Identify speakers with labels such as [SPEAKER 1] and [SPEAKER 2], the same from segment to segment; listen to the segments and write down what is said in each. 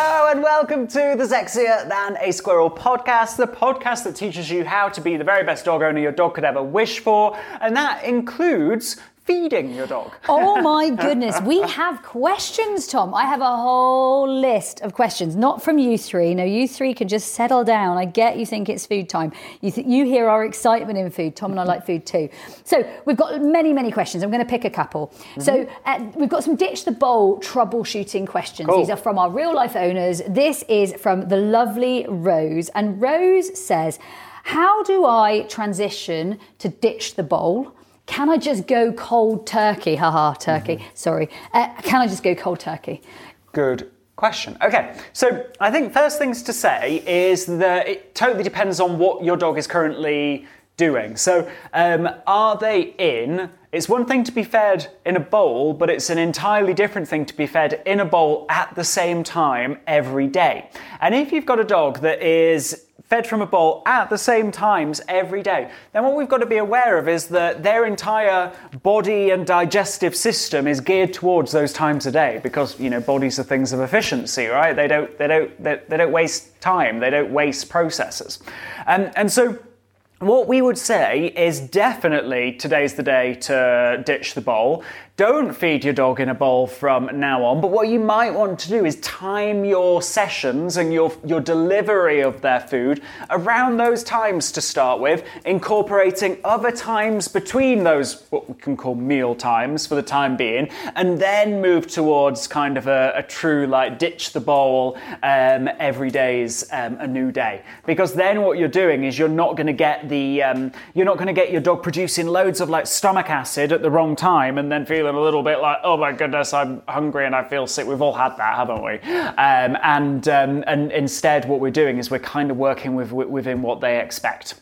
[SPEAKER 1] Hello and welcome to the Sexier Than a Squirrel podcast, the podcast that teaches you how to be the very best dog owner your dog could ever wish for, and that includes feeding your dog.
[SPEAKER 2] Oh my goodness, we have questions, Tom. I have a whole list of questions, not from you three. No, you three can just settle down. I get you think it's food time. You, th- you hear our excitement in food. Tom and I like food too. So we've got many, many questions. I'm going to pick a couple. Mm-hmm. So uh, we've got some ditch the bowl troubleshooting questions.
[SPEAKER 1] Cool.
[SPEAKER 2] These are from our real life owners. This is from the lovely Rose. And Rose says, How do I transition to ditch the bowl? Can I just go cold turkey? Haha, turkey. Mm-hmm. Sorry. Uh, can I just go cold turkey?
[SPEAKER 1] Good question. Okay, so I think first things to say is that it totally depends on what your dog is currently doing. So, um, are they in? It's one thing to be fed in a bowl, but it's an entirely different thing to be fed in a bowl at the same time every day. And if you've got a dog that is fed from a bowl at the same times every day, then what we've got to be aware of is that their entire body and digestive system is geared towards those times a day because you know bodies are things of efficiency, right? They don't they don't they, they don't waste time, they don't waste processes, and and so. What we would say is definitely today's the day to ditch the bowl. Don't feed your dog in a bowl from now on, but what you might want to do is time your sessions and your, your delivery of their food around those times to start with, incorporating other times between those, what we can call meal times for the time being, and then move towards kind of a, a true like ditch the bowl, um, every day's um, a new day. Because then what you're doing is you're not going to get the, um, you're not going to get your dog producing loads of like stomach acid at the wrong time and then feeling a little bit like, oh my goodness, I'm hungry and I feel sick. We've all had that, haven't we? Um, and um, and instead, what we're doing is we're kind of working with within what they expect.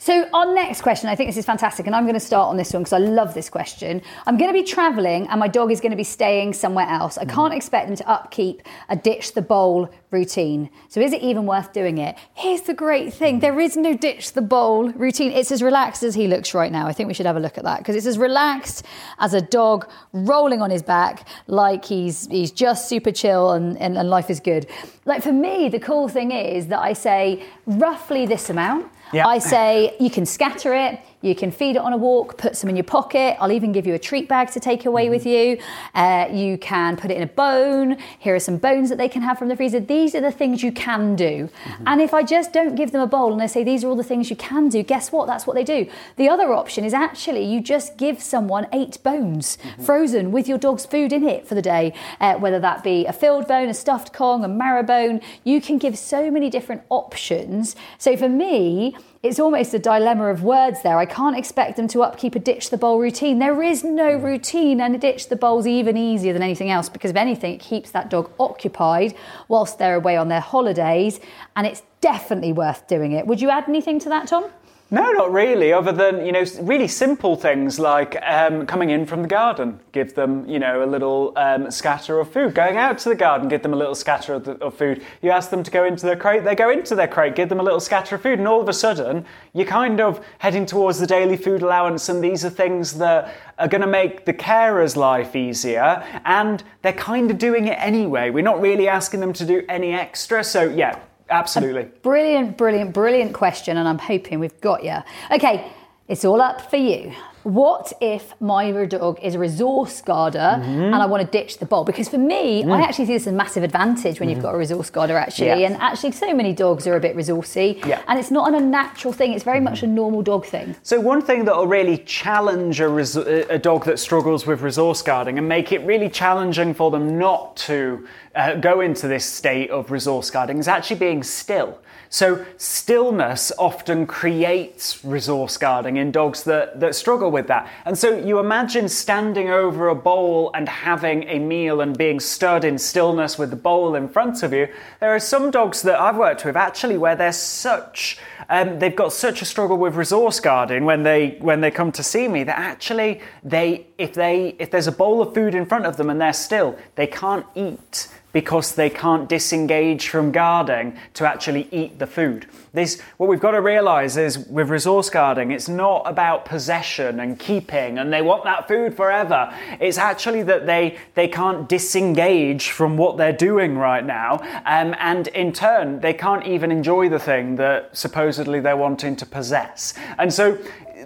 [SPEAKER 2] So, our next question, I think this is fantastic, and I'm going to start on this one because I love this question. I'm going to be traveling and my dog is going to be staying somewhere else. I can't mm-hmm. expect them to upkeep a ditch the bowl routine. So, is it even worth doing it? Here's the great thing mm. there is no ditch the bowl routine. It's as relaxed as he looks right now. I think we should have a look at that because it's as relaxed as a dog rolling on his back, like he's, he's just super chill and, and, and life is good. Like for me, the cool thing is that I say roughly this amount. I say you can scatter it, you can feed it on a walk, put some in your pocket. I'll even give you a treat bag to take away with you. Uh, you can put it in a bone. Here are some bones that they can have from the freezer. These are the things you can do. Mm-hmm. And if I just don't give them a bowl and I say these are all the things you can do, guess what? That's what they do. The other option is actually you just give someone eight bones mm-hmm. frozen with your dog's food in it for the day, uh, whether that be a filled bone, a stuffed Kong, a marrow bone. You can give so many different options. So for me, it's almost a dilemma of words there. I can't expect them to upkeep a ditch the bowl routine. There is no routine, and a ditch the bowl's even easier than anything else because, if anything, it keeps that dog occupied whilst they're away on their holidays, and it's definitely worth doing it. Would you add anything to that, Tom?
[SPEAKER 1] No, not really. Other than you know, really simple things like um, coming in from the garden, give them you know a little um, scatter of food. Going out to the garden, give them a little scatter of, the, of, food. You ask them to go into their crate, they go into their crate. Give them a little scatter of food, and all of a sudden, you're kind of heading towards the daily food allowance. And these are things that are going to make the carer's life easier, and they're kind of doing it anyway. We're not really asking them to do any extra. So yeah, Absolutely.
[SPEAKER 2] A brilliant, brilliant, brilliant question, and I'm hoping we've got you. Okay, it's all up for you. What if my dog is a resource guarder
[SPEAKER 1] Mm-hmm.
[SPEAKER 2] and I want to ditch the bowl? Because for me, I actually see this as a massive advantage when you've got a resource guarder, actually.
[SPEAKER 1] Mm-hmm. Yeah.
[SPEAKER 2] And actually, so many dogs are a bit resourcey.
[SPEAKER 1] Yeah.
[SPEAKER 2] And it's not an unnatural thing, it's very much a normal dog thing.
[SPEAKER 1] So one thing that will really challenge a, res- a dog that struggles with resource guarding and make it really challenging for them not to uh, go into this state of resource guarding is actually being still. So stillness often creates resource guarding in dogs that, that struggle with that. And so you imagine standing over a bowl and having a meal and being stood in stillness with the bowl in front of you. There are some dogs that I've worked with actually where they're such um, they've got such a struggle with resource guarding when they when they come to see me that actually they if they if there's a bowl of food in front of them and they're still they can't eat because they can't disengage from guarding to actually eat the food. This, what we've got to realize is with resource guarding, it's not about possession and keeping and they want that food forever. It's actually that they, they can't disengage from what they're doing right now. Um, and in turn, they can't even enjoy the thing that supposedly they're wanting to possess. And so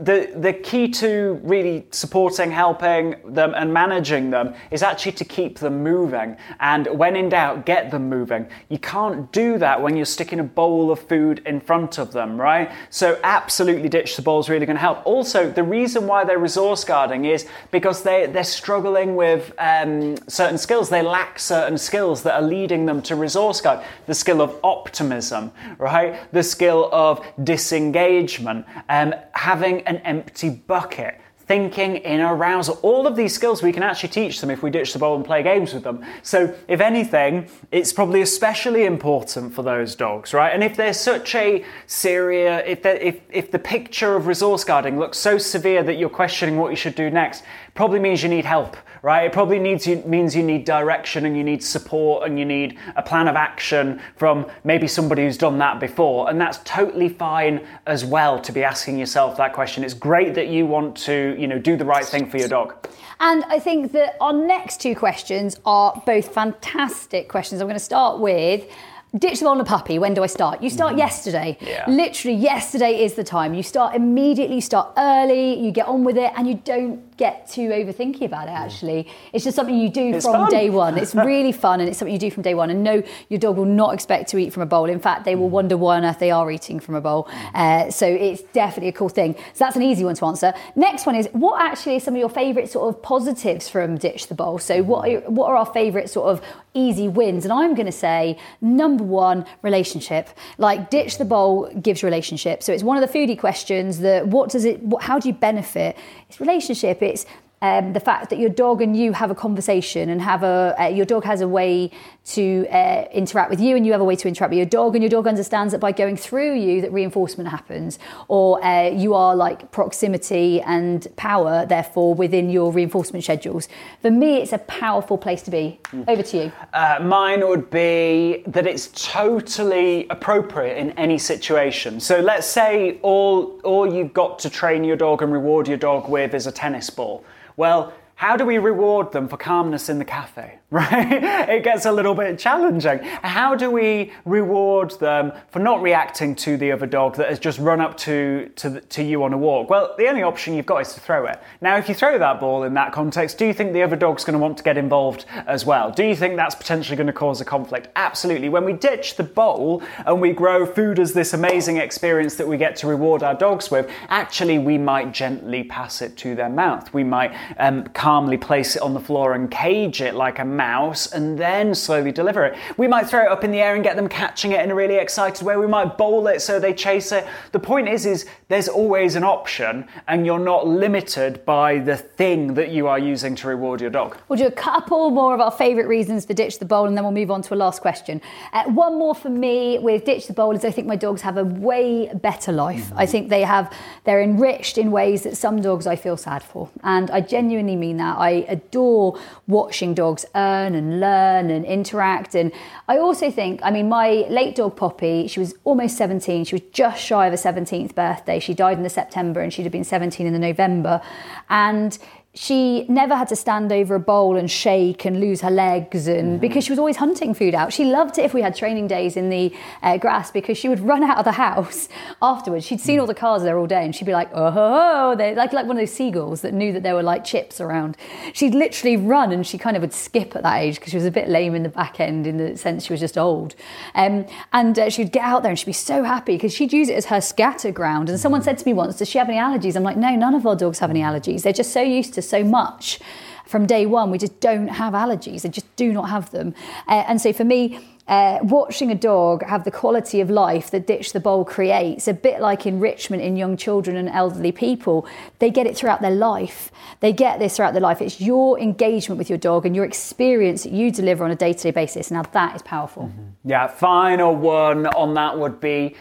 [SPEAKER 1] the, the key to really supporting, helping them, and managing them is actually to keep them moving. And when in doubt, get them moving. You can't do that when you're sticking a bowl of food in front of them, right? So, absolutely ditch the bowl is really going to help. Also, the reason why they're resource guarding is because they, they're struggling with um, certain skills. They lack certain skills that are leading them to resource guard. The skill of optimism, right? The skill of disengagement, um, having an empty bucket, thinking in arousal. All of these skills we can actually teach them if we ditch the bowl and play games with them. So, if anything, it's probably especially important for those dogs, right? And if there's such a serious, if, if, if the picture of resource guarding looks so severe that you're questioning what you should do next, probably means you need help, right? It probably needs you, means you need direction and you need support and you need a plan of action from maybe somebody who's done that before. And that's totally fine as well to be asking yourself that question. It's great that you want to, you know, do the right thing for your dog.
[SPEAKER 2] And I think that our next two questions are both fantastic questions. I'm going to start with ditch the bowl and a puppy. When do I start? You start mm-hmm. yesterday.
[SPEAKER 1] Yeah.
[SPEAKER 2] Literally, yesterday is the time. You start immediately, you start early, you get on with it, and you don't get too overthinking about it mm. actually. It's just something you do
[SPEAKER 1] It's
[SPEAKER 2] from
[SPEAKER 1] fun.
[SPEAKER 2] day one. It's really fun and it's something you do from day one. And no, your dog will not expect to eat from a bowl. In fact, they will mm. wonder why on earth they are eating from a bowl. Mm. Uh, so it's definitely a cool thing. So that's an easy one to answer. Next one is what actually are some of your favourite sort of positives from Ditch the Bowl? So what are, what are our favourite sort of easy wins? And I'm going to say number one, relationship. Like Ditch the Bowl gives relationship. So it's one of the foodie questions that what does it, what, how do you benefit? It's relationship. It's um, the fact that your dog and you have a conversation and have a uh, your dog has a way to uh, interact with you and you have a way to interact with your dog and your dog understands that by going through you that reinforcement happens or uh, you are like proximity and power therefore within your reinforcement schedules for me it's a powerful place to be over to you
[SPEAKER 1] Uh, mine would be that it's totally appropriate in any situation. So let's say all all you've got to train your dog and reward your dog with is a tennis ball. Well, how do we reward them for calmness in the cafe? Right? It gets a little bit challenging. How do we reward them for not reacting to the other dog that has just run up to, to, to you on a walk? Well, the only option you've got is to throw it. Now, if you throw that ball in that context, do you think the other dog's going to want to get involved as well? Do you think that's potentially going to cause a conflict? Absolutely. When we ditch the bowl and we grow food as this amazing experience that we get to reward our dogs with, actually, we might gently pass it to their mouth. We might um, calmly place it on the floor and cage it like a mouse and then slowly deliver it. We might throw it up in the air and get them catching it in a really excited way. We might bowl it so they chase it. The point is, is there's always an option and you're not limited by the thing that you are using to reward your dog.
[SPEAKER 2] We'll do a couple more of our favourite reasons for Ditch the Bowl and then we'll move on to a last question. Uh, one more for me with Ditch the Bowl is I think my dogs have a way better life. I think they have, they're enriched in ways that some dogs I feel sad for. And I genuinely mean that. I adore watching dogs earn and learn and interact. And I also think, I mean, my late dog Poppy, she was almost 17. She was just shy of her 17th birthday. She died in the September and she'd have been 17 in the November. And she never had to stand over a bowl and shake and lose her legs and
[SPEAKER 1] Mm-hmm.
[SPEAKER 2] because she was always hunting food out. She loved it if we had training days in the uh, grass because she would run out of the house afterwards. She'd seen all the cars there all day and she'd be like oh. They're like like one of those seagulls that knew that there were like chips around. She'd literally run and she kind of would skip at that age because she was a bit lame in the back end in the sense she was just old. Um, and uh, she'd get out there and she'd be so happy because she'd use it as her scatter ground. And someone said to me once does she have any allergies? I'm like no none of our dogs have any allergies. They're just so used to so much from day one. We just don't have allergies. They just do not have them. Uh, and so for me, uh, watching a dog have the quality of life that Ditch the Bowl creates, a bit like enrichment in young children and elderly people, they get it throughout their life. They get this throughout their life. It's your engagement with your dog and your experience that you deliver on a day to day basis. Now, that is powerful.
[SPEAKER 1] Yeah, final one on that would be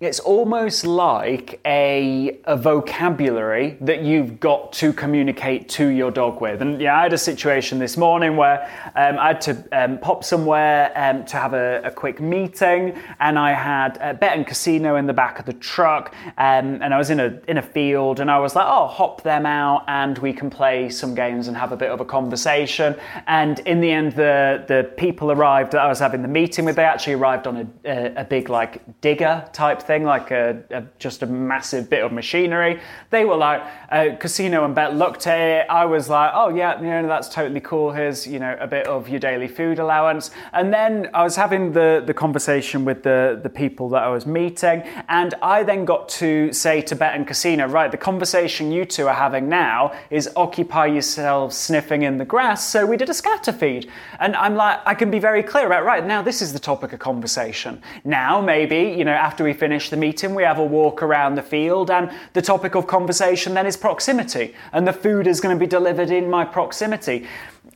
[SPEAKER 1] it's almost like a, a vocabulary that you've got to communicate to your dog with. And yeah, I had a situation this morning where um, I had to um, pop somewhere um, to have a, a, quick meeting, and I had a bet and casino in the back of the truck, um, and I was in a in a field, and I was like, oh, hop them out, and we can play some games and have a bit of a conversation. And in the end, the the people arrived that I was having the meeting with. They actually arrived on a, a, a big like digger type thing, like a, a, just a massive bit of machinery. They were like, uh, Casino and Bet looked at it. I was like, oh yeah, you know, that's totally cool. Here's, you know, a bit of your daily food allowance. And then I was having the, the conversation with the, the people that I was meeting. And I then got to say to Bet and Casino, right, the conversation you two are having now is occupy yourselves sniffing in the grass. So we did a scatter feed. And I'm like, I can be very clear about, right, now this is the topic of conversation. Now, maybe, you know, after we finish the meeting, we have a walk around the field, and the topic of conversation then is proximity, and the food is going to be delivered in my proximity.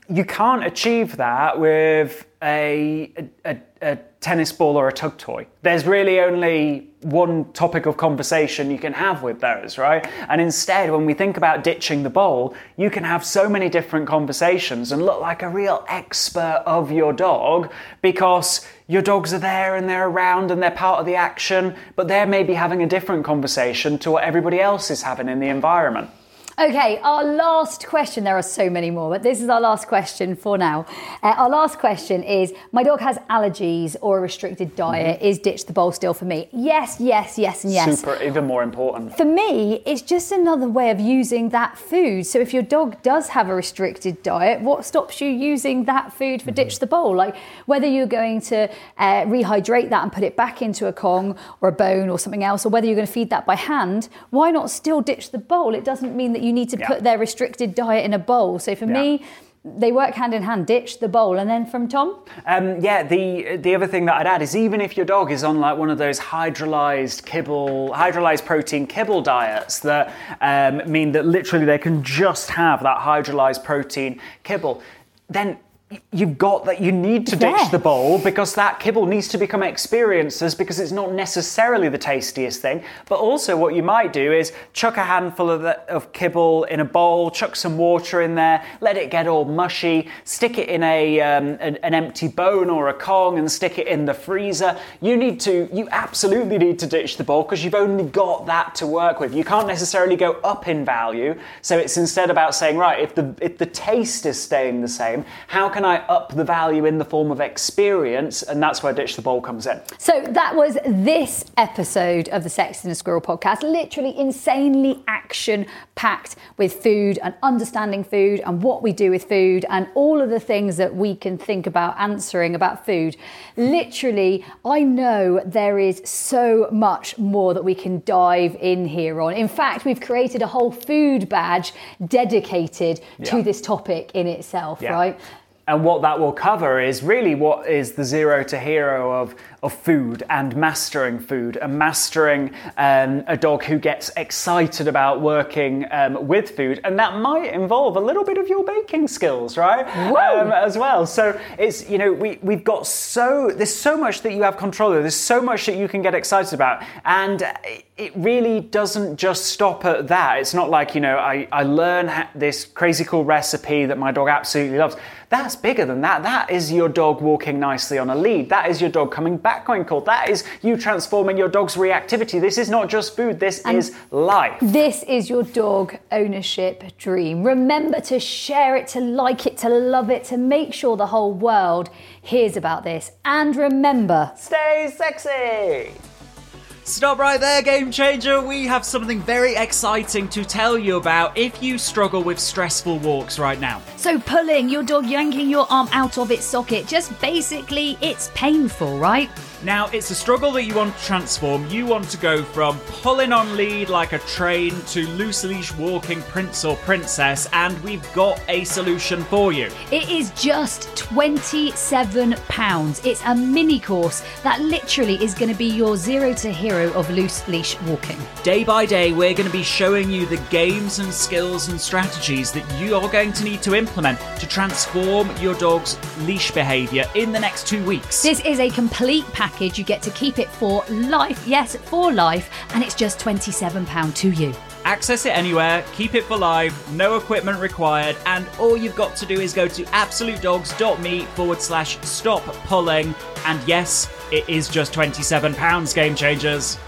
[SPEAKER 1] You can't achieve that with a, a, a tennis ball or a tug toy. There's really only one topic of conversation you can have with those, right? And instead, when we think about ditching the bowl, you can have so many different conversations and look like a real expert of your dog because your dogs are there and they're around and they're part of the action, but they're maybe having a different conversation to what everybody else is having in the environment.
[SPEAKER 2] Okay, our last question. There are so many more, but this is our last question for now. Uh, our last question is My dog has allergies or a restricted diet.
[SPEAKER 1] Mm-hmm.
[SPEAKER 2] Is ditch the bowl still for me? Yes, yes, yes, and yes.
[SPEAKER 1] Super, even more important.
[SPEAKER 2] For me, it's just another way of using that food. So if your dog does have a restricted diet, what stops you using that food for ditch the bowl? Like whether you're going to uh, rehydrate that and put it back into a Kong or a bone or something else, or whether you're going to feed that by hand, why not still ditch the bowl? It doesn't mean that you need to
[SPEAKER 1] Yeah.
[SPEAKER 2] put their restricted diet in a bowl. So for me, they work hand in hand. Ditch the bowl, and then from Tom.
[SPEAKER 1] Um, yeah, the the other thing that I'd add is even if your dog is on like one of those hydrolyzed kibble, hydrolyzed protein kibble diets that um, mean that literally they can just have that hydrolyzed protein kibble, then you've got that you need to ditch the bowl because that kibble needs to become experiences because it's not necessarily the tastiest thing. But also, what you might do is chuck a handful of, the, of kibble in a bowl, chuck some water in there, let it get all mushy, stick it in a um, an, an empty bone or a Kong, and stick it in the freezer. You need to, you absolutely need to ditch the bowl because you've only got that to work with. You can't necessarily go up in value. So it's instead about saying, right, if the if the taste is staying the same, how can I up the value in the form of experience? And that's where ditch the bowl comes in.
[SPEAKER 2] So that was this episode of the Sexier Than a Squirrel podcast. Literally insanely action packed with food and understanding food and what we do with food and all of the things that we can think about answering about food. Literally, I know there is so much more that we can dive in here on. In fact, we've created a whole food badge dedicated
[SPEAKER 1] Yeah.
[SPEAKER 2] to this topic in itself,
[SPEAKER 1] Yeah.
[SPEAKER 2] right?
[SPEAKER 1] And what that will cover is really what is the zero to hero of, of food and mastering food and mastering um, a dog who gets excited about working um, with food. And that might involve a little bit of your baking skills, right? Um, as well. So it's, you know, we, we've got so, there's so much that you have control of, there's so much that you can get excited about. And
[SPEAKER 3] it really doesn't just stop at that. It's not like, you know, I, I learn ha- this crazy cool recipe that my dog absolutely loves. That's bigger than that. That is your dog walking nicely on a lead. That is your dog coming back going cold. That is you transforming your dog's reactivity. This is not just food, this is life.
[SPEAKER 2] This is your dog ownership dream. Remember to share it, to like it, to love it, to make sure the whole world hears about this. And remember,
[SPEAKER 3] Stay sexy!
[SPEAKER 1] Stop right there, Game Changer. We have something very exciting to tell you about if you struggle with stressful walks right now.
[SPEAKER 2] so pulling your dog yanking your arm out of its socket, just basically, it's painful, right?
[SPEAKER 1] Now, it's a struggle that you want to transform. You want to go from pulling on lead like a train to loose leash walking prince or princess, and we've got a solution for you.
[SPEAKER 2] It is just £27. It's a mini course that literally is going to be your zero to hero of loose leash walking.
[SPEAKER 1] Day by day, we're going to be showing you the games and skills and strategies that you are going to need to implement to transform your dog's leash behavior in the next two weeks.
[SPEAKER 2] This is a complete package. You get to keep it for life. Yes, for life. And it's just £27 to you.
[SPEAKER 1] Access it anywhere, keep it for live, no equipment required, and all you've got to do is go to absolutedogs.me forward slash stop pulling. And yes, it is just £27, Game Changers.